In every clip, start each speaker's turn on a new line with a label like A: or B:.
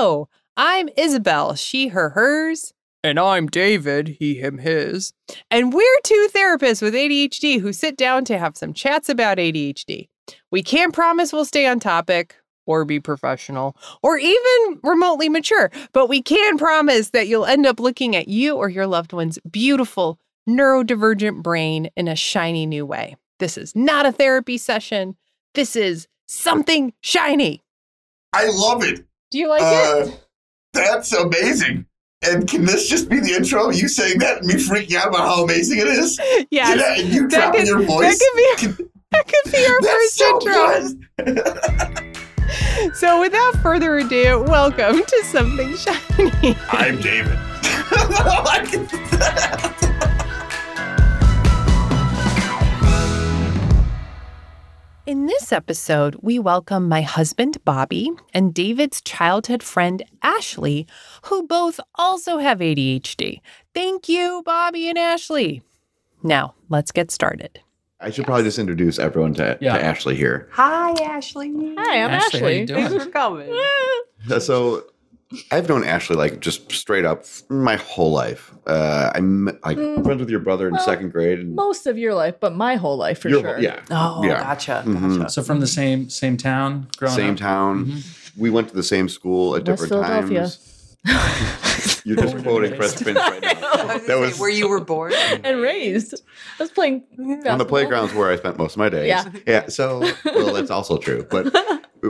A: Hello, I'm Isabel, she, her, hers. And I'm David, he, him, his. And we're two therapists with ADHD who sit down to have some chats about ADHD. We can't promise we'll stay on topic or be professional or even remotely mature, but we can promise that you'll end up looking at you or your loved one's beautiful neurodivergent brain in a shiny new way. This is not a therapy session. This is something shiny.
B: I love it.
A: Do you like
B: Uh,
A: it?
B: That's amazing. And can this just be the intro? You saying that and me freaking out about how amazing it is?
A: Yes.
B: Yeah, and you
A: that
B: dropping
A: could,
B: your
A: that
B: voice.
A: could be that could be our
B: That's
A: first
B: so
A: intro. So without further ado, welcome to something shiny.
B: I'm David.
A: episode, we welcome my husband, Bobby, and David's childhood friend, Ashley, who both also have ADHD. Thank you, Bobby and Ashley. Now, let's get started.
C: I should probably just introduce everyone to,
D: Yeah.
C: to Ashley here.
E: Hi, Ashley.
F: Hi, I'm
D: Ashley, how you
F: Ashley.
D: doing?
E: Thanks for coming.
C: So I've known Ashley like just straight up my whole life. Uh, I'm like
F: Mm,
C: friends with your brother in
F: well,
C: second grade. And
F: Most of your life, but my whole life for
C: your-
F: sure.
C: Yeah.
E: Oh,
C: Yeah.
E: gotcha.
C: Mhm.
E: Gotcha.
D: So from the same same town, growing up
C: Same
D: up.
C: town.
D: Mhm.
C: We went to the same school at
F: West
C: different times. You're just
D: Born
C: quoting
D: raised.
C: Fresh Prince right now.
E: was
C: That was
E: where you were born.
F: and raised. I was playing
C: on the playgrounds where I spent most of my days.
F: Yeah.
C: Yeah. So well, that's also true. But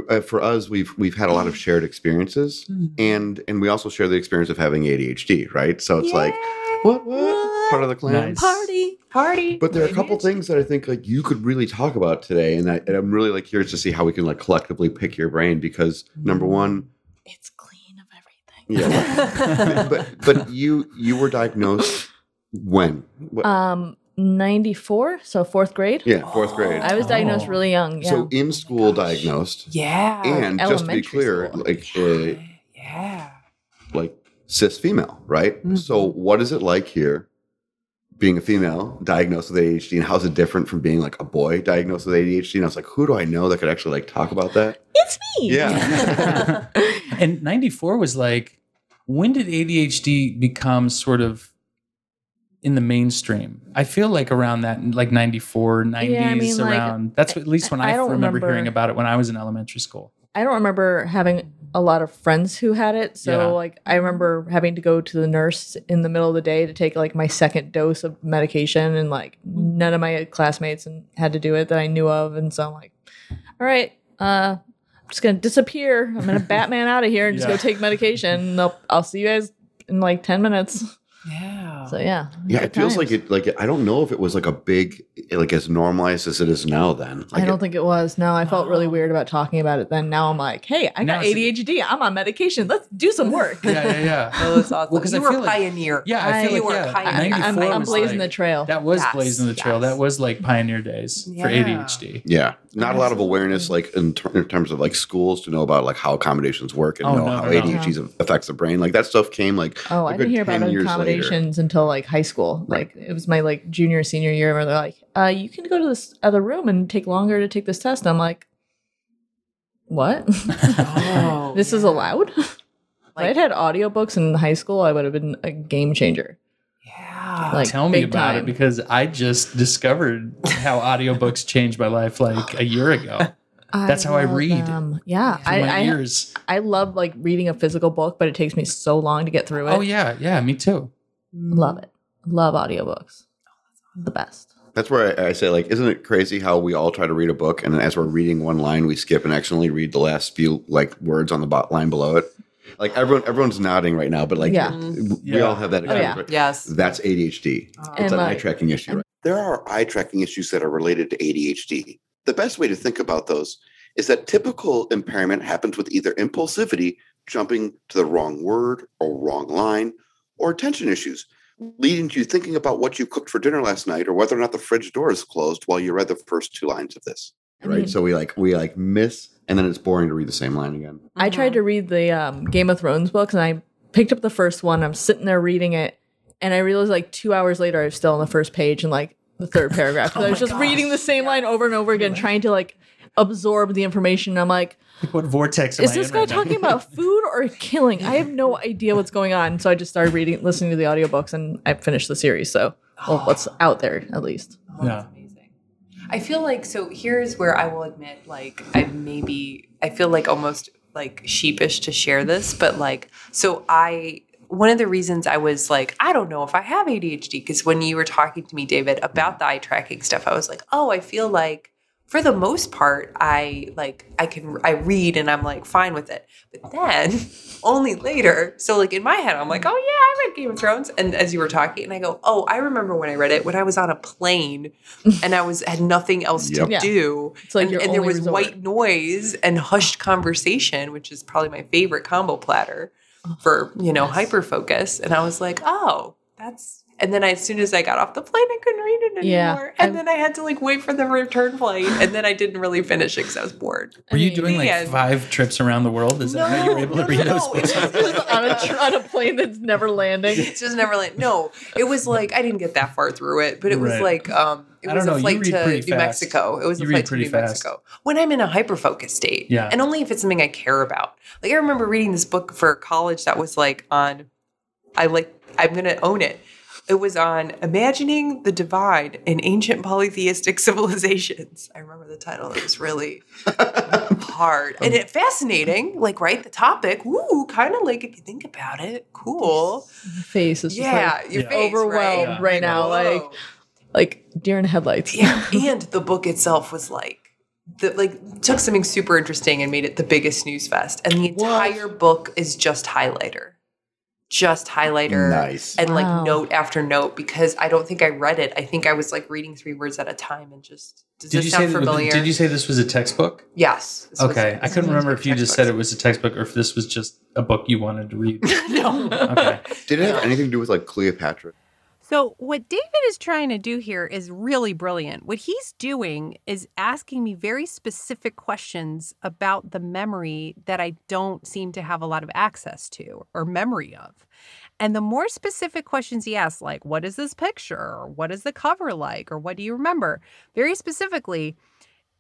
C: uh, for us, we've we've had a lot of shared experiences, and and we also share the experience of having ADHD, right? So it's like what what part of the clan.
D: Nice.
E: Party, party.
C: But there are a couple things that I think like you could really talk about today, and, I, and I'm really like curious to see how we can like collectively pick your brain because number one,
F: It's clean of everything.
C: yeah, but but you you were diagnosed when? What-
F: Um, 94, so fourth grade.
C: yeah, fourth grade.
F: I was diagnosed
D: Oh.
F: really young. Yeah.
C: So in school diagnosed,
E: yeah.
C: and just to be clear,
F: school.
C: like uh,
E: yeah.
C: like cis female, right?
E: Mhm.
C: So what is it like here? Being a female diagnosed with ADHD, and how's it different from being like a boy diagnosed with ADHD? And I was like, who do I know that could actually like talk about that?
F: it's me.
C: Yeah.
D: and 94 was like when did ADHD become sort of in the mainstream? I feel like around that like 94, 90s
F: Yeah, I mean, like,
D: around. that's at least when I,
F: I don't
D: remember, hearing about it when I was in elementary school.
F: I don't remember having a lot of friends who had it. So
D: Yeah.
F: like I remember having to go to the nurse in the middle of the day to take like my second dose of medication and like none of my classmates and had to do it that I knew of and so I'm like all right, uh I'm just going to disappear. I'm going to Batman out of here and just
D: Yeah.
F: go take medication. And I'll, I'll see you guys in like 10 minutes.
E: Yeah.
F: So yeah.
C: Yeah,
F: good
C: it feels like it. Like I don't know if it was like a big, like as normalized as it is now. Then like
F: I don't
C: it-
F: think it was. No, I felt really
E: Oh.
F: weird about talking about it then. Now I'm like, hey, I
D: Now
F: got
D: it's-
F: ADHD. I'm on medication. Let's do some work.
D: Yeah, yeah, yeah.
E: Oh, that's awesome.
D: Well, 'cause
E: you
D: I
E: were
D: feel
E: a
D: like-
E: pioneer.
D: Yeah, I feel
E: You
D: like
E: were
D: yeah,
E: pioneer.
F: I, I'm,
D: 94
F: I'm
D: was
F: blazing
D: like-
F: the trail.
D: That was
E: Yes,
D: blazing the trail.
E: yes.
D: That was like pioneer days for ADHD.
C: Yeah, not a lot of awareness, like in, ter- in terms of like schools to know about like how accommodations work and
D: Oh,
C: know
D: no,
C: how
D: no, no.
C: ADHD affects the brain. Like that stuff came like
F: Oh,
C: a
F: I
C: good
F: didn't hear about
C: 10 later.
F: accommodations until like high school. Like it was my like junior senior year where they're like, uh, you can go to this other room and take longer to take this test. And I'm like, what?
E: Oh,
F: this is
E: yeah.
F: allowed? if
E: Like-
F: I'd had audiobooks in high school, I would have been a game changer.
E: Yeah.
F: Like,
D: Tell me
F: big
D: about it because I just discovered how audiobooks changed my life like a year ago. That's how I read.
F: them. Yeah,
D: Through
F: I,
D: my
F: I,
D: ears.
F: I love like reading a physical book, but it takes me so long to get through it.
D: Oh yeah, yeah, me too. Mm-hmm.
F: love it. Love audiobooks. Oh, the best.
C: That's where I, I say, like, isn't it crazy how we all try to read a book and as we're reading one line, we skip and accidentally read the last few like words on the bot line below it? Like everyone, everyone's nodding right now, but like,
F: Yeah. Mm-hmm.
C: we
D: Yeah.
C: all have that
F: Oh,
C: experience.
F: yeah.
C: right?
E: Yes.
C: That's ADHD.
E: Oh.
C: It's
F: And,
C: an eye tracking issue. Right? There are eye tracking issues that are related to ADHD. The best way to think about those is that typical impairment happens with either impulsivity, jumping to the wrong word or wrong line, or attention issues, leading to you thinking about what you cooked for dinner last night or whether or not the fridge door is closed while you read the first two lines of this.
F: I
C: Right.
F: mean-
C: so we like we like miss and then it's boring to read the same line again.
F: I tried to read the um, Game of Thrones books and I picked up the first one. I'm sitting there reading it, and I realized like two hours later I was still on the first page and like the third paragraph. 'Cause I was
E: my
F: just reading the same line over and over again, trying to like absorb the information. I'm like,
D: what vortex am
F: Is
D: I
F: this
D: in
F: guy
D: right now?
F: talking about food or killing? I have no idea what's going on. So I just started reading, listening to the audiobooks, and I finished the series. So, well, what's out there at least?
E: Oh,
D: Yeah.
E: amazing. I feel like so here's where I will admit, like I maybe I feel like almost like sheepish to share this, but like so I one of the reasons I was like, I don't know if I have ADHD, because when you were talking to me, David, about the eye tracking stuff, I was like, oh, I feel like for the most part, I like I can I read and I'm like fine with it. But then only later, so like in my head, I'm like, oh yeah, I read Game of Thrones. And as you were talking, and I go, oh, I remember when I read it when I was on a plane and I was had nothing else
B: Yep.
E: to
F: Yeah.
E: do.
F: It's like
E: and, and there was
F: resort.
E: white noise and hushed conversation, which is probably my favorite combo platter for you know hyper focus. And I was like, oh, that's. And then I, as soon as I got off the plane, I couldn't read it anymore.
F: Yeah,
E: anymore. and
F: I'm-
E: then I had to like wait for the return flight, and then I didn't really finish it because I was bored.
D: Were you doing like
E: yeah.
D: five trips around the world? Is that how you were able to read those
E: no,
D: books?
E: it was-
F: on a tr- on a plane that's never landing.
E: It's just never like no. It was like I didn't get that far through it, but it was
D: Right.
E: like um it was
D: know,
E: a flight to New
D: fast.
E: Mexico. It was
D: You
E: a
D: read
E: flight to New
D: fast.
E: Mexico. When I'm in a hyper focus state.
D: Yeah.
E: And only if it's something I care about. Like I remember reading this book for college that was like on I like I'm gonna own it. It was on imagining the divide in ancient polytheistic civilizations. I remember the title. It was really hard and it fascinating. Like, right, the topic. Woo, kind of like if you think about it, cool.
F: Face is just
E: Yeah,
F: like,
E: your
D: Yeah.
E: face,
F: Overwhelmed
E: right,
F: right now, like-
E: whoa.
F: like deer in headlights.
E: yeah, and the book itself was like. The, like took something super interesting and made it the biggest snooze fest and the entire book is just highlighter just highlighter
B: Nice.
E: and like
F: Wow.
E: note after note because i don't think i read it i think i was like reading three words at a time and just does
D: Did
E: this
D: you say
E: sound
D: that-
E: familiar
D: Did you say this was a textbook?
E: yes this was-
D: Okay, I couldn't remember if you just said it was a textbook or if this was just a book you wanted to read.
E: no
D: Okay.
C: Did it have anything to do with like Cleopatra?
A: So, what David is trying to do here is really brilliant. What he's doing is asking me very specific questions about the memory that I don't seem to have a lot of access to or memory of. And the more specific questions he asks, like, what is this picture? Or what is the cover like? Or what do you remember? Very specifically,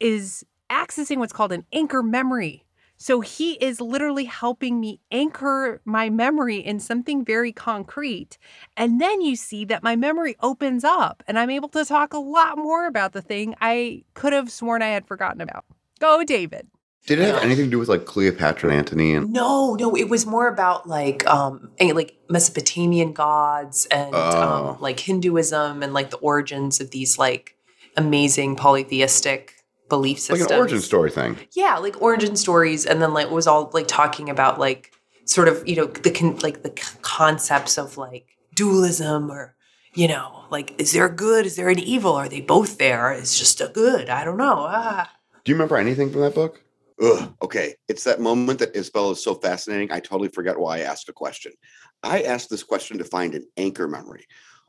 A: is accessing what's called an anchor memory. So he is literally helping me anchor my memory in something very concrete. And then you see that my memory opens up and I'm able to talk a lot more about the thing I could have sworn I had forgotten about. Go, David.
C: Did it have anything to do with like Cleopatra and Antony? And
E: no no it was more about like um like mesopotamian gods and
C: Oh.
E: um, like hinduism and like the origins of these like amazing polytheistic belief
C: system.
E: like
C: an origin story thing.
E: yeah like origin stories and then like it was all like talking about like sort of you know the con- like the c- concepts of like dualism or you know like is there a good is there an evil are they both there it's just a good i don't know ah.
C: Do you remember anything from that book? Ugh. Okay. It's that moment that Isabel is so fascinating. I totally forget why I asked a question. I asked this question to find an anchor memory.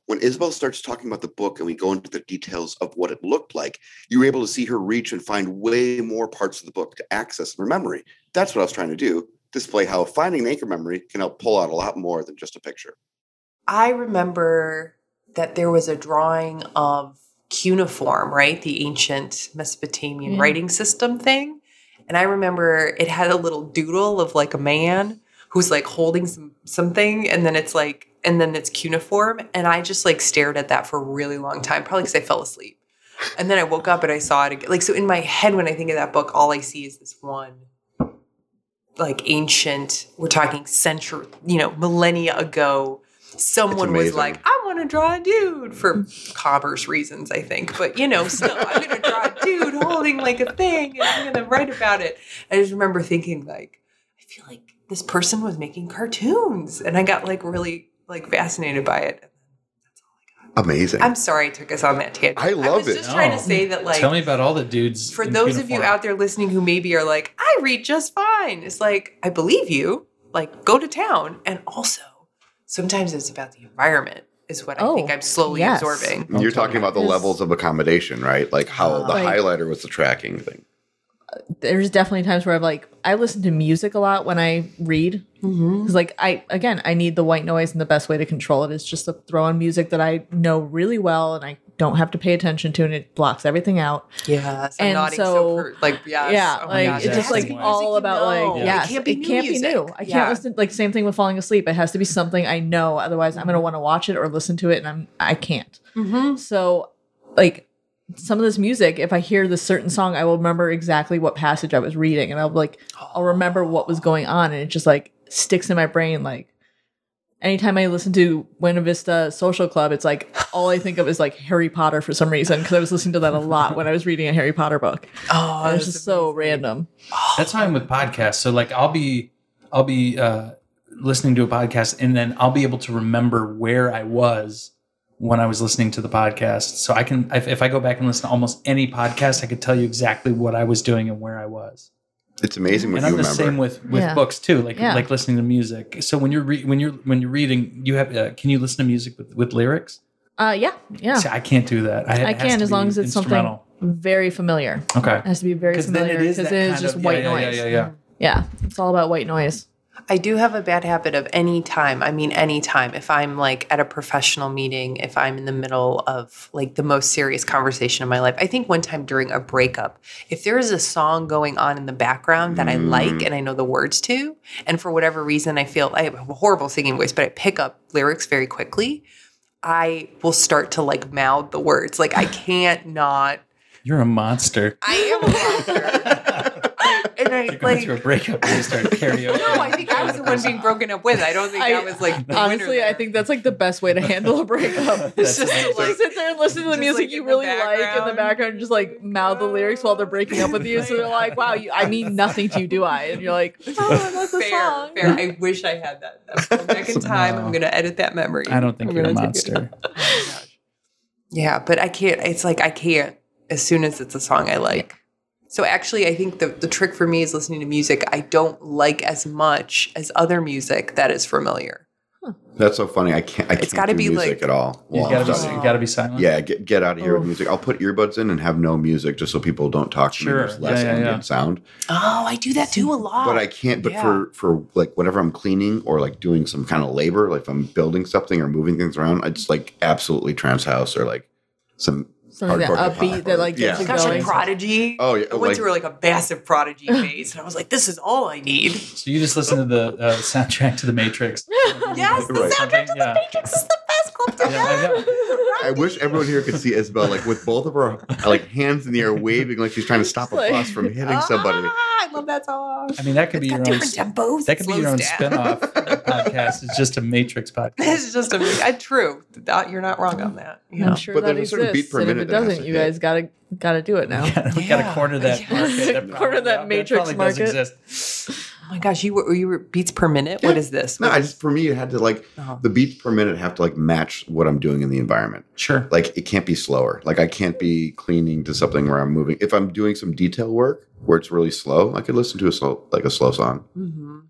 C: When Isabel starts talking about the book and we go into the details of what it looked like, you were able to see her reach and find way more parts of the book to access in her memory. That's what I was trying to do. Display how finding an anchor memory can help pull out a lot more than just a picture.
E: i remember that there was a drawing of cuneiform right the ancient mesopotamian
F: Yeah.
E: writing system thing and i remember it had a little doodle of like a man who's like holding some something and then it's like and then it's cuneiform and i just like stared at that for a really long time probably because i fell asleep. And then i woke up and i saw it again like so in my head when i think of that book all i see is this one like ancient we're talking century you know millennia ago. Someone was like i want to draw a dude for commerce reasons i think but you know still i'm gonna draw a dude holding like a thing and i'm gonna write about it. I just remember thinking like i feel like this person was making cartoons and i got like really like fascinated by it
C: Amazing.
E: i'm sorry i took us on that tangent
C: I love
E: was
C: it.
E: just trying to say that like
D: Tell me about all the dudes.
E: for
D: in
E: those of you out there listening who maybe are like, I read just fine. It's like, I believe you. Like, go to town. And also, sometimes it's about the environment, is what I
F: Oh,
E: think I'm slowly
F: yes.
E: absorbing.
C: You're talking about the levels of accommodation, right? Like how ah. the
F: Right.
C: highlighter was the tracking thing.
F: There's definitely times where I've like I listen to music a lot when I read
E: Mm-hmm.
F: because like I again I need the white noise and the best way to control it is just to throw on music that I know really well and I don't have to pay attention to and it blocks everything out.
E: Yes, I'm
F: And
E: nodding so,
F: so-
E: per- like yes.
F: yeah,
E: Oh
F: like
E: gosh,
F: it's
E: it
F: just like all about
E: know.
F: like yes,
E: it can't be new. music.
F: new. I can't
E: Yeah.
F: listen like same thing with falling asleep. It has to be something I know. Otherwise, I'm gonna want to watch it or listen to it, and I'm I can't.
E: Mhm.
F: So like some of this music, if I hear this certain song, I will remember exactly what passage I was reading, and I'll like I'll remember what was going on, and it just like sticks in my brain. Like anytime I listen to Buena Vista Social Club, it's like all I think of is like Harry Potter for some reason because I was listening to that a lot when I was reading a Harry Potter book.
E: Oh,
F: And it's
E: that's
F: just so random.
D: That's how I'm with podcasts. So like I'll be I'll be uh listening to a podcast and then I'll be able to remember where I was when I was listening to the podcast. So I can if, if I go back and listen to almost any podcast, I could tell you exactly what I was doing and where I was.
C: It's amazing what
D: and
C: you
D: I'm the same with with
F: Yeah.
D: books too, like
F: Yeah.
D: like listening to music. So when you're re- when you're when you're reading, you have uh, can you listen to music with with lyrics?
F: Uh, yeah, yeah.
D: See, I can't do that. I,
F: I can as long as it's something very familiar.
D: Okay.
F: It has to be very
D: Because then
F: familiar
D: it is
F: because
D: that
F: it is
D: kind
F: just
D: of-
F: white
D: yeah, yeah,
F: noise.
D: Yeah, yeah, yeah.
F: Yeah, it's all about white noise.
E: I do have a bad habit of any time. I mean, any time. If I'm like at a professional meeting, if I'm in the middle of like the most serious conversation of my life. I think one time during a breakup, if there is a song going on in the background that I like mm. and I know the words to, and for whatever reason I feel I have a horrible singing voice, but I pick up lyrics very quickly, I will start to like mouth the words. Like I can't not.
D: You're a monster.
E: I am a monster. I- and I
D: You're going
E: like.
D: through a breakup and you start karaoke.
E: No, I think I was the one being broken up with. I don't think I,
F: I-
E: was like the
F: Honestly, I think that's like the best way to handle a breakup.
E: It's just to, like,
F: sit there and listen to the music
E: like,
F: you really like in the
E: background.
F: background, and just like mouth the lyrics while they're breaking up with you. So they're like, "Wow, you, I mean nothing to you, do I?" And you're like, "Oh, that's the
E: fair,
F: song."
E: fair. I wish I had that. That's going back in time.
D: No.
E: I'm gonna edit that memory.
D: I don't think
E: I'm
D: you're a
E: gonna take it
D: monster.
E: Oh. Yeah, but I can't. It's like I can't. As soon as it's a song I like. So actually, I think the the trick for me is listening to music I don't like as much as other music that is familiar.
C: That's so funny. I can't. I
E: It's
C: can't
E: gotta be,
C: music
E: like-
C: at all.
D: You gotta be, gotta be silent.
C: Yeah, get get out of here with
F: Oh.
C: music. I'll put earbuds in and have no music just so people don't talk to me.
D: Sure.
C: There's less
D: Yeah, yeah,
C: ambient
D: yeah.
C: sound.
E: Oh, I do that too a lot.
C: But I can't. But
E: yeah.
C: for for like whenever I'm cleaning or like doing some kind of labor, like if I'm building something or moving things around, it's like absolutely trance house or like some
F: Something that
C: hardcore
F: upbeat that
C: or-
F: like
C: yeah.
F: gets you
E: Gosh,
F: going.
E: like Prodigy.
C: Oh, yeah,
E: I went
C: like-
E: through like a massive Prodigy phase, and I was like, "This is all I need."
D: So you just listen to the uh, soundtrack to the Matrix.
E: Yes, the
C: Right.
E: soundtrack to
D: Yeah.
E: the Matrix is the best club to
D: Yeah, I know.
C: I wish everyone here could see Isabel like with both of her like hands in the air, waving like she's trying to stop a
F: Like-
C: bus from hitting somebody.
E: Ah, I love that song.
D: I mean, that could
E: It's
D: be your own.
E: different tempos.
D: That could be your own
E: slows down.
D: spin-off podcast. It's just a Matrix podcast.
E: It's just a I, true. That, you're not wrong on that. You know?
F: I'm sure
C: But
F: that
C: there's a certain
F: exists,
C: beat per
F: and if it doesn't, you
C: hit.
F: guys gotta gotta do it now.
D: we gotta, we gotta corner that
E: Yes.
D: market. That
F: Corner that
D: that
F: Matrix
D: probably does
F: market.
D: exist.
E: Oh my gosh, you were you were beats per minute. What is this?
C: No,
E: What
C: I just for me it had to like
E: Oh.
C: the beats per minute have to like match what I'm doing in the environment.
D: Sure.
C: Like it can't be slower. Like I can't be cleaning to something where I'm moving. If I'm doing some detail work where it's really slow, I could listen to a slow like a slow song.
E: Mhm.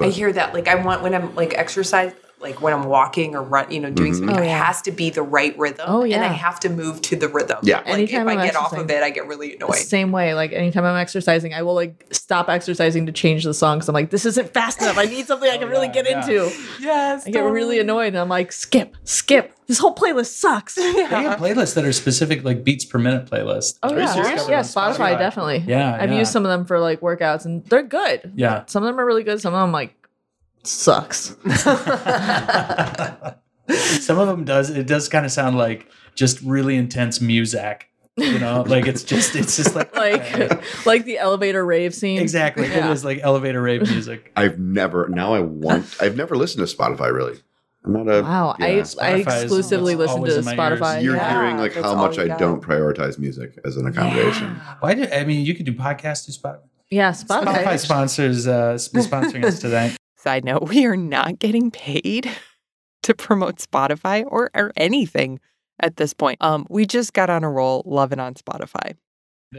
E: I hear that. Like I want when I'm like exercise, like when I'm walking or run, you know, doing
C: Mhm.
E: something.
F: Oh,
E: it has to be the right rhythm.
F: Oh,
E: and I have to move to the rhythm.
C: Yeah.
E: Like
F: Anytime
E: if I
F: I'm
E: get off of it, I get really annoyed.
F: Same way, like anytime I'm exercising, I will like stop exercising to change the song because I'm like, this isn't fast enough. I need something I can
D: Oh,
F: really
D: yeah,
F: get
D: yeah.
F: into.
E: Yes,
F: I get really annoyed and I'm like, skip, skip. This whole playlist sucks.
D: They have playlists that are specific, like beats per minute playlists.
F: Oh
C: Are you
F: yeah,
C: serious?
F: yeah. Spotify, definitely.
D: Yeah,
F: I've
D: yeah.
F: used some of them for like workouts and they're good.
D: Yeah.
F: Some of them are really good. Some of them like sucks.
D: Some of them does. It does kind of sound like just really intense music. You know, like it's just it's just like
F: like like the elevator rave scene.
D: exactly. It
F: Yeah.
D: is like elevator rave music.
C: I've never now I want I've never listened to Spotify really. I'm not a
F: Wow,
C: yeah.
F: I I
D: Spotify is
F: exclusively listen to
D: always in my ears.
F: Spotify.
C: You're
F: yeah.
C: hearing like
E: that's
C: how much I
E: got.
C: don't prioritize music as an accommodation.
D: Why do I mean you could do podcasts through Spotify?
F: Yeah, Spotify.
D: Spotify sponsors uh sponsoring us tonight.
A: Side note, we are not getting paid to promote Spotify or, or anything at this point. Um, we just got on a roll loving on Spotify.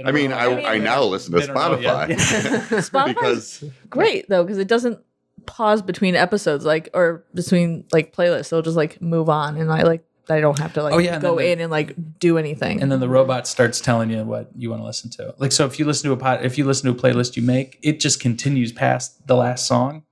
C: I mean,
D: know
C: I,
D: yet.
C: I now listen to
D: They
C: Spotify because
F: great though because it doesn't pause between episodes like or between like playlists. It'll just like move on, and I like I don't have to like
D: Oh, yeah,
F: go
D: then the-
F: in and like do anything.
D: and then the robot starts telling you what you want to listen to. Like so, if you listen to a pod, if you listen to a playlist you make, it just continues past the last song,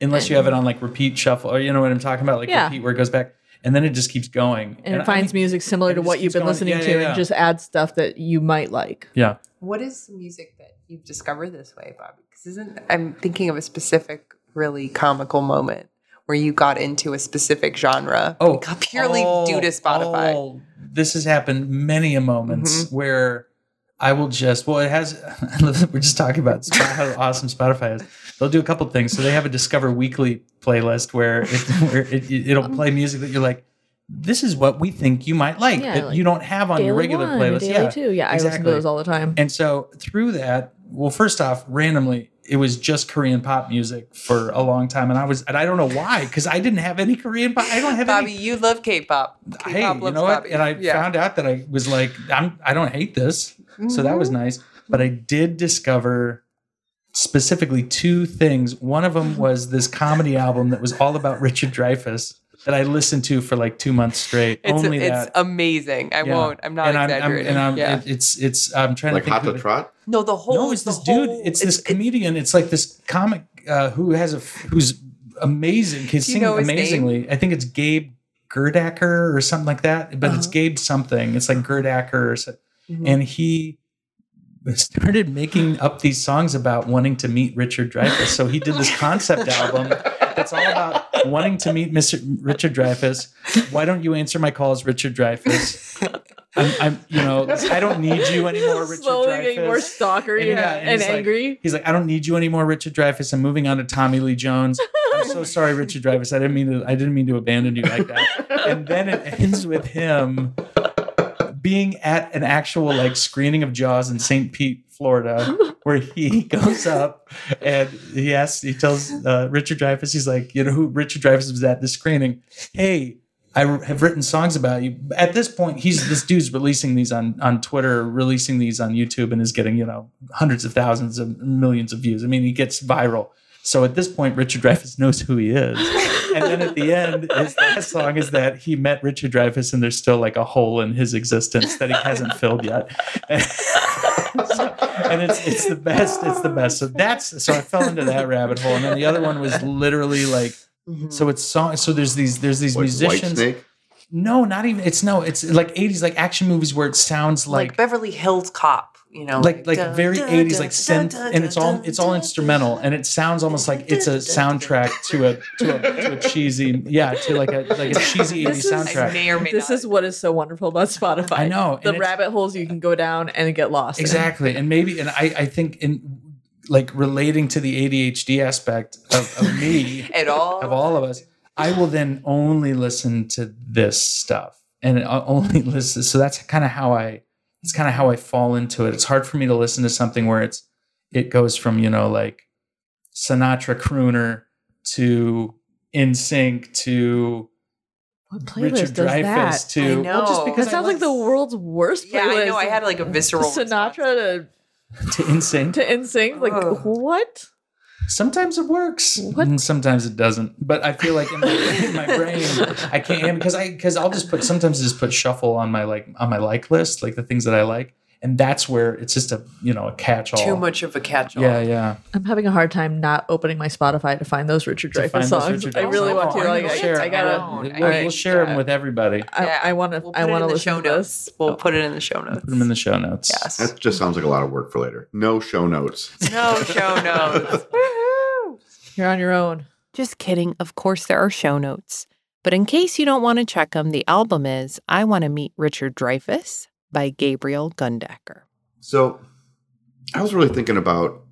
D: unless you have it on like repeat shuffle, or you know what I'm talking about, like
F: Yeah.
D: repeat where it goes back, and then it just keeps going.
F: and it
D: I
F: finds
D: mean,
F: music similar to what you've been
D: going.
F: listening
D: Yeah,
F: to
D: yeah, yeah.
F: and just adds stuff that you might like.
D: Yeah.
E: What is the music that you've discovered this way, Bobby? Because isn't I'm thinking of a specific, really comical moment where you got into a specific genre.
D: Oh,
E: beca- purely
D: oh,
E: due to Spotify.
D: oh, this has happened many a moments
E: Mm-hmm.
D: where I will just well, it has. I love that We're just talking about how awesome Spotify is. They'll do a couple things. So they have a Discover Weekly playlist where it, where it, it'll um, play music that you're like, this is what we think you might like
F: Yeah,
D: that
F: like
D: you don't have on your regular
F: One,
D: playlist.
F: Daily
D: yeah,
F: Two. Yeah, I listen to those all the time.
D: And so through that, well, first off, randomly, it was just Korean pop music for a long time, and I was, and I don't know why, because I didn't have any Korean pop. I don't have
E: Bobby,
D: any.
E: you love K-pop.
D: Hey,
E: K-pop
D: you
E: loves
D: know what?
E: Bobby.
D: And I
E: Yeah.
D: found out that I was like, I'm, I don't hate this, so that was mm-hmm. nice. But I did discover specifically two things. One of them was this comedy album that was all about Richard Dreyfuss that I listened to for like two months straight.
E: It's,
D: Only
E: it's
D: that.
E: amazing. I
D: Yeah.
E: won't. I'm not
D: and I'm, I'm,
E: exaggerating.
D: and I'm,
E: yeah.
D: it- it's it's I'm trying
C: Like
D: to think
C: Hot
D: who
C: to
D: the-
C: Trot?
E: no, the whole.
D: no, it's
E: the
D: this dude.
E: whole-
D: It's this comedian. It's like this comic uh, who has a who's amazing. Can
E: Do you know his name?
D: amazingly. I think it's Gabe Gerdacker or something like that. But it's
E: Uh-huh.
D: Gabe something. It's like Gerdacker or so,
E: Mhm.
D: and he started making up these songs about wanting to meet Richard Dreyfuss. So he did this concept album that's all about wanting to meet Mr. Richard Dreyfuss. Why don't you answer my calls, Richard Dreyfuss? I'm, I'm, you know, I don't need you anymore, Richard
F: Slowly
D: Dreyfuss.
F: getting more stalkery
D: And yeah, and
F: and
D: he's like-
F: angry.
D: He's like, I don't need you anymore, Richard Dreyfuss. I'm moving on to Tommy Lee Jones. I'm so sorry, Richard Dreyfuss. I didn't mean to. I didn't mean to abandon you like that. And then it ends with him being at an actual like screening of Jaws in St. Pete, Florida, where he goes up and he asks, he tells uh, Richard Dreyfuss, he's like, you know who Richard Dreyfuss was at this screening? Hey. I have written songs about you. At this point, he's this dude's releasing these on on Twitter, releasing these on YouTube, and is getting you know hundreds of thousands of millions of views. I mean, he gets viral. So at this point, Richard Dreyfuss knows who he is. And then at the end, his last song is that he met Richard Dreyfuss, and there's still like a hole in his existence that he hasn't filled yet. and it's it's the best. It's the best. So that's so I fell into that rabbit hole, and then the other one was literally like.
E: Mhm.
D: So it's song. So there's these there's these
C: Like
D: musicians.
C: Whitesnake?
D: No, not even. It's no. It's like 80s, like action movies where it sounds
E: like,
D: like
E: Beverly Hills Cop. You know,
D: like like
E: dun,
D: very 80s, like synth,
E: dun,
D: and it's all it's all instrumental, and it sounds almost like it's a soundtrack to a to a, to a cheesy yeah to like a like a cheesy 80s
F: This is-
E: I
D: soundtrack.
E: may or may
F: This
E: not.
F: is what is so wonderful about Spotify.
D: I know,
F: the rabbit holes you can go down and get lost. in.
D: Exactly, and maybe and I I think in like relating to the ADHD aspect of, of me
E: at all.
D: of all of us, I will then only listen to this stuff and I only listen. So that's kind of how I, it's kind of how I fall into it. It's hard for me to listen to something where it's, it goes from, you know, like Sinatra crooner to NSYNC to
F: What playlist
D: Richard
F: does
D: Dreyfuss
F: that?
D: to,
E: I
D: well, just because
F: That sounds
D: I
F: like the world's worst playlist.
E: Yeah, I know. I had like a visceral
F: Sinatra
D: to to NSYNC.
F: to to NSYNC. Like
E: Ugh.
F: what?
D: Sometimes it works,
F: What?
D: and sometimes it doesn't. But I feel like in my, in my brain, I can't because I because I'll just put sometimes I just put shuffle on my like on my like list, like the things that I like, and that's where it's just a you know a catch all.
E: Too much of a catch-all.
D: Yeah, yeah.
F: I'm having a hard time not opening my Spotify to find those Richard
D: To
F: Dreyfuss songs.
D: Richard
F: I really want to.
D: Oh, I'm
F: Like, I,
D: share
F: I gotta.
D: We'll,
E: Alright,
D: we'll share them with everybody.
F: I,
E: Yeah.
F: I want to.
E: We'll
F: I want
E: in
F: to
E: the
F: listen
E: show
F: to
E: notes.
F: this.
E: We'll put it in the show notes.
D: Put them in the show notes.
E: Yes.
C: That just sounds like a lot of work for later. No show notes.
E: no show notes.
F: You're on your own.
A: Just kidding. Of course, there are show notes. But in case you don't want to check them, the album is I Want to Meet Richard Dreyfuss by Gabriel Gundacker.
C: So I was really thinking about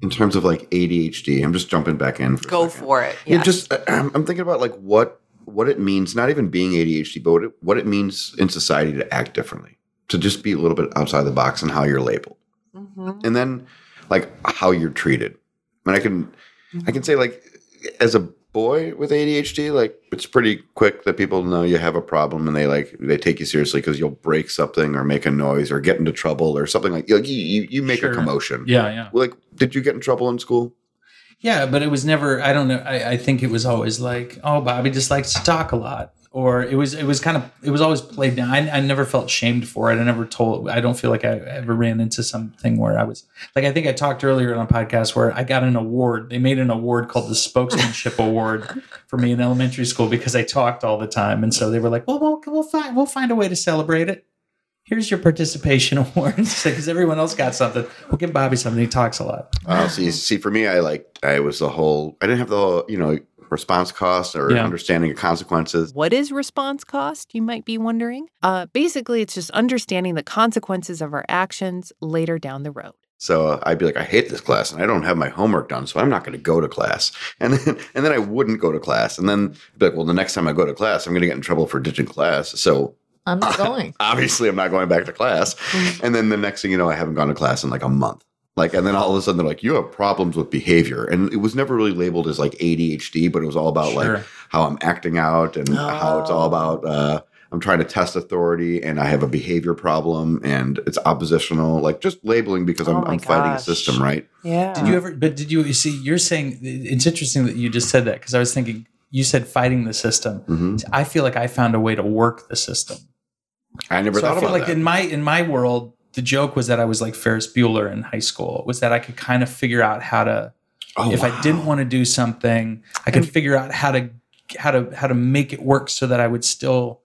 C: in terms of like ADHD. I'm just jumping back in. For
E: Go
C: second.
E: for it.
C: Yeah,
E: Yes.
C: just I'm I'm thinking about like what what it means, not even being ADHD, but what it, what it means in society to act differently, to just be a little bit outside the box and how you're labeled,
E: Mhm.
C: and then like how you're treated. I mean, I can I can say like as a boy with ADHD, like it's pretty quick that people know you have a problem and they like they take you seriously because you'll break something or make a noise or get into trouble or something like, like you, you you make
D: Sure.
C: a commotion.
D: Yeah, yeah.
C: Like, did you get in trouble in school?
D: Yeah, but it was never. I don't know. I, I think it was always like, oh, Bobby just likes to talk a lot. Or it was it was kind of it was always played down. I, I never felt shamed for it. I never told. I don't feel like I ever ran into something where I was like I think I talked earlier on a podcast where I got an award. They made an award called the Spokesmanship Award for me in elementary school because I talked all the time, and so they were like, "Well, we'll we'll find we'll find a way to celebrate it." Here's your participation award because everyone else got something. We'll give Bobby something. He talks a lot.
C: Uh, see, see, for me, I like I was the whole. I didn't have the whole, you know response cost or
D: Yeah.
C: understanding of consequences.
A: What is response cost, you might be wondering? Uh, basically, it's just understanding the consequences of our actions later down the road.
C: So I'd be like, I hate this class, and I don't have my homework done, so I'm not going to go to class. And then and then I wouldn't go to class, and then be like, well, the next time I go to class, I'm going to get in trouble for ditching class. So
F: I'm not going.
C: obviously, I'm not going back to class. And then the next thing you know, I haven't gone to class in like a month. Like, and then all of a sudden they're like, you have problems with behavior. And it was never really labeled as like ADHD, but it was all about
D: Sure.
C: like how I'm acting out and how it's all about, uh, I'm trying to test authority and I have a behavior problem and it's oppositional, like just labeling because I'm,
E: Oh
C: I'm fighting a system, right?
E: Yeah.
D: Did you ever? But did you, you see? You're saying it's interesting that you just said that because I was thinking you said fighting the system.
C: hmm
D: I feel like I found a way to work the system.
C: I never
D: so
C: thought
D: I feel
C: about
D: like
C: that.
D: in my in my world, the joke was that I was like Ferris Bueller in high school. Was that I could kind of figure out how to
C: oh,
D: if I didn't want to do something, I could figure out how to how to how to make it work so that I would still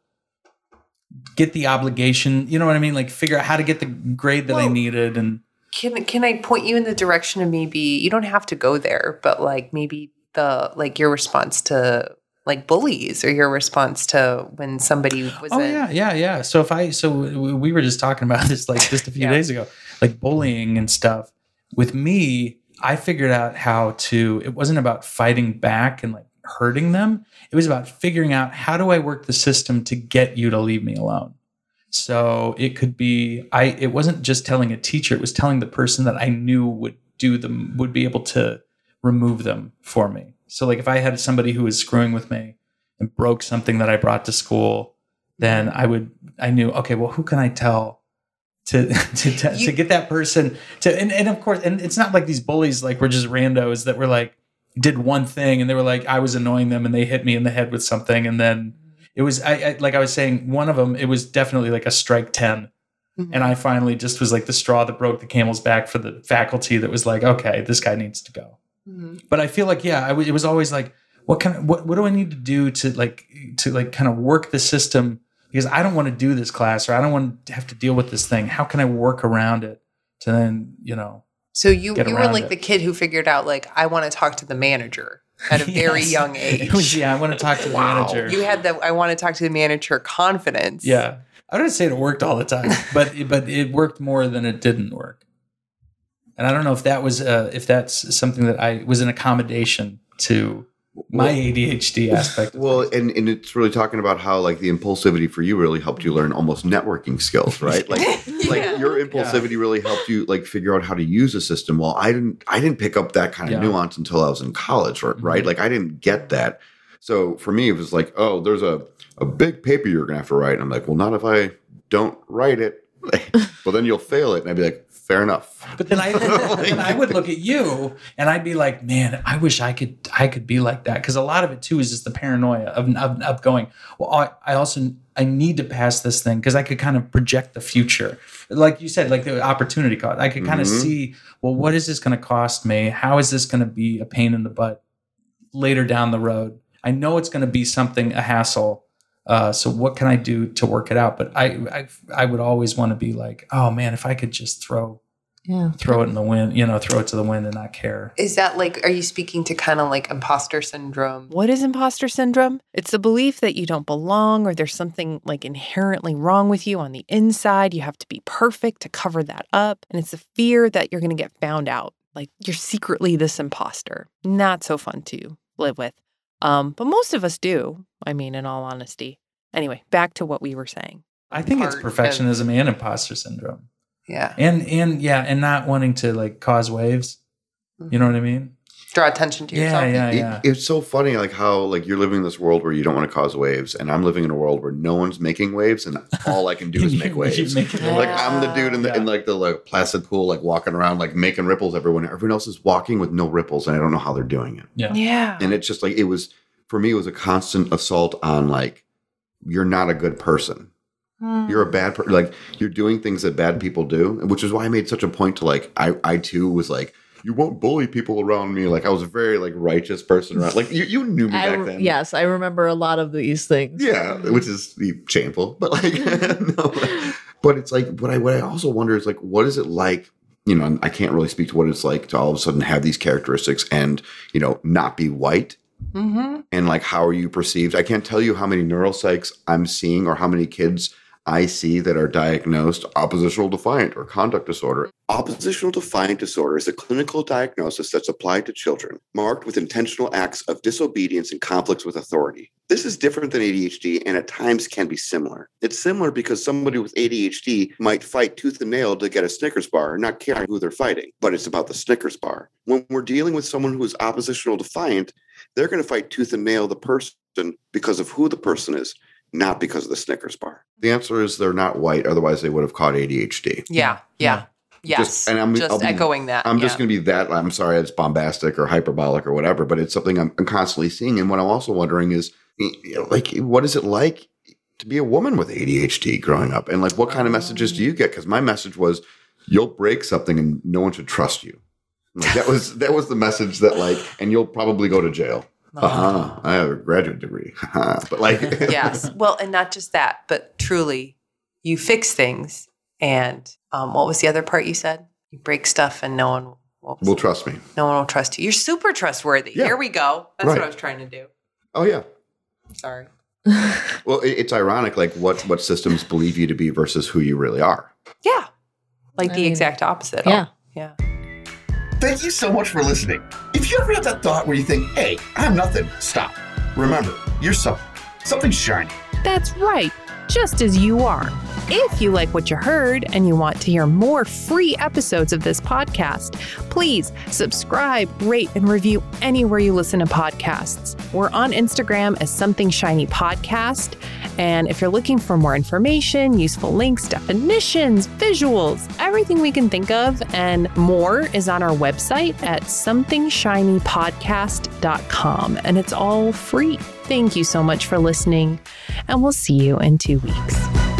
D: get the obligation. You know what I mean? Like figure out how to get the grade that I needed and
E: Can can I point you in the direction of maybe you don't have to go there, but like maybe the like your response to like bullies or your response to when somebody was
D: Oh
E: in,
D: yeah, yeah, yeah. So if I so we we were just talking about this like just a few
E: Yeah.
D: days ago, like bullying and stuff. With me, I figured out how to. It wasn't about fighting back and like hurting them. It was about figuring out how do I work the system to get you to leave me alone. So it could be I. It wasn't just telling a teacher. It was telling the person that I knew would do them would be able to remove them for me. So like if I had somebody who was screwing with me and broke something that I brought to school, then I would I knew okay, well who can I tell to to to,
E: You-
D: to get that person to and, and of course and it's not like these bullies like were just randos that were like did one thing and they were like I was annoying them and they hit me in the head with something and then it was I, I like I was saying one of them it was definitely like a strike 10
E: Mhm.
D: and I finally just was like the straw that broke the camel's back for the faculty that was like okay this guy needs to go
E: Mhm.
D: but I feel like yeah, w- it was always like, what kind of what what do I need to do to like to like kind of work the system because I don't want to do this class or I don't want to have to deal with this thing. How can I work around it to then you know?
E: So you you were like
D: it.
E: the kid who figured out like I want to talk to the manager at a very
D: Yes.
E: young
D: It was,
E: age.
D: yeah, I want to talk to the
C: Wow.
D: manager.
E: You had the I want to talk to the manager confidence.
D: yeah, I wouldn't say it worked all the time, but but it worked more than it didn't work. And I don't know if that was uh, if that's something that I was an accommodation to my ADHD aspect. of
C: Well,
D: things.
C: and, and it's really talking about how like the impulsivity for you really helped you learn almost networking skills, right? Like like your impulsivity really helped you like figure out how to use a system. Well, I didn't I didn't pick up that kind of
D: Yeah.
C: nuance until I was in college, right? right?
D: Mhm.
C: Like I didn't get that. So for me, it was like, oh, there's a a big paper you're gonna have to write. And I'm like, well, not if I don't write it. well, then you'll fail it. And I'd be like, fair enough.
D: But then I then I would look at you and I'd be like, man, I wish I could I could be like that because a lot of it too is just the paranoia of of, of going. Well, I, I also I need to pass this thing because I could kind of project the future, like you said, like the opportunity cost. I could kind of
C: Mhm.
D: see, well, what is this going to cost me? How is this going to be a pain in the butt later down the road? I know it's going to be something a hassle. Uh, so what can I do to work it out? But I, I, I would always want to be like, oh man, if I could just throw
F: Yeah.
D: throw it in the wind, you know, throw it to the wind and not care.
E: Is that like are you speaking to kind of like imposter syndrome?
A: What is imposter syndrome? It's the belief that you don't belong or there's something like inherently wrong with you on the inside. You have to be perfect to cover that up. And it's the fear that you're going to get found out. Like you're secretly this imposter. Not so fun to live with. Um, but most of us do. I mean, in all honesty. Anyway, back to what we were saying.
D: I think it's
E: Part of-
D: perfectionism and imposter syndrome.
E: Yeah.
D: And and yeah, and not wanting to like cause waves. You know mm-hmm. what I mean?
E: Draw attention to
D: Yeah,
E: yourself.
D: yeah,
C: It-
D: yeah.
C: it's so funny, like how like you're living in this world where you don't want to cause waves, and I'm living in a world where no one's making waves, and all I can do is make waves.
D: make
E: Yeah.
C: Like I'm the dude in the in like the like placid pool, like walking around, like making ripples. Everyone, everyone else is walking with no ripples, and I don't know how they're doing it.
D: Yeah.
E: Yeah.
C: And it's just like it was for me. It was a constant assault on like you're not a good person. You're a bad person. Like you're doing things that bad people do, which is why I made such a point to like I I too was like you won't bully people around me. Like I was a very like righteous person around. Like you you knew me
F: I,
C: back then.
F: yes, I remember a lot of these things.
C: Yeah, which is shameful, but like, no, but it's like what I what I also wonder is like, what is it like? You know, I can't really speak to what it's like to all of a sudden have these characteristics and you know not be white,
E: Mm-hmm.
C: and like how are you perceived? I can't tell you how many neuropsychs I'm seeing or how many kids I see that are diagnosed oppositional defiant or conduct disorder. Oppositional defiant disorder is a clinical diagnosis that's applied to children, marked with intentional acts of disobedience and conflicts with authority. This is different than ADHD and at times can be similar. It's similar because somebody with ADHD might fight tooth and nail to get a Snickers bar, not caring who they're fighting, but it's about the Snickers bar. When we're dealing with someone who is oppositional defiant, they're going to fight tooth and nail the person because of who the person is, not because of the Snickers bar. The answer is they're not white, otherwise they would have caught ADHD.
E: Yeah. Yeah. Yes.
C: Just- and I'm-
E: just
C: I'll be-
E: echoing that.
C: I'm
E: yeah.
C: just going to be that. I'm sorry, it's bombastic or hyperbolic or whatever, but it's something I'm, I'm constantly seeing. And what I'm also wondering is, like, what is it like to be a woman with ADHD growing up? And like, what kind of messages do um. you get? Because my message was, you'll break something and no one should trust you. Like, that was that was the message that like, and you'll probably go to jail. Uh-huh. I have a graduate degree. But like,
E: yes. Well, and not just that, but truly, you fix things. And um, what was the other part you said? You break stuff, and no one what was
C: will trust me.
E: no one will trust you. You're super trustworthy.
C: Yeah.
E: Here we go. That's
C: Right.
E: what I was trying to do.
C: Oh yeah.
E: Sorry.
C: Well, it, it's ironic, like what what systems believe you to be versus who you really are.
E: Yeah. Like
F: I
E: the
F: mean,
E: exact opposite.
F: Yeah.
E: Yeah.
B: Thank you so much for listening. If you ever have that thought where you think, hey, I'm nothing, stop. Remember, you're something. Something shiny.
A: That's right, just as you are. If you like what you heard and you want to hear more free episodes of this podcast, please subscribe, rate, and review anywhere you listen to podcasts. We're on Instagram as Something Shiny Podcast. And if you're looking for more information, useful links, definitions, visuals, everything we can think of and more is on our website at somethingshinypodcast.com. And it's all free. Thank you so much for listening, and we'll see you in two weeks.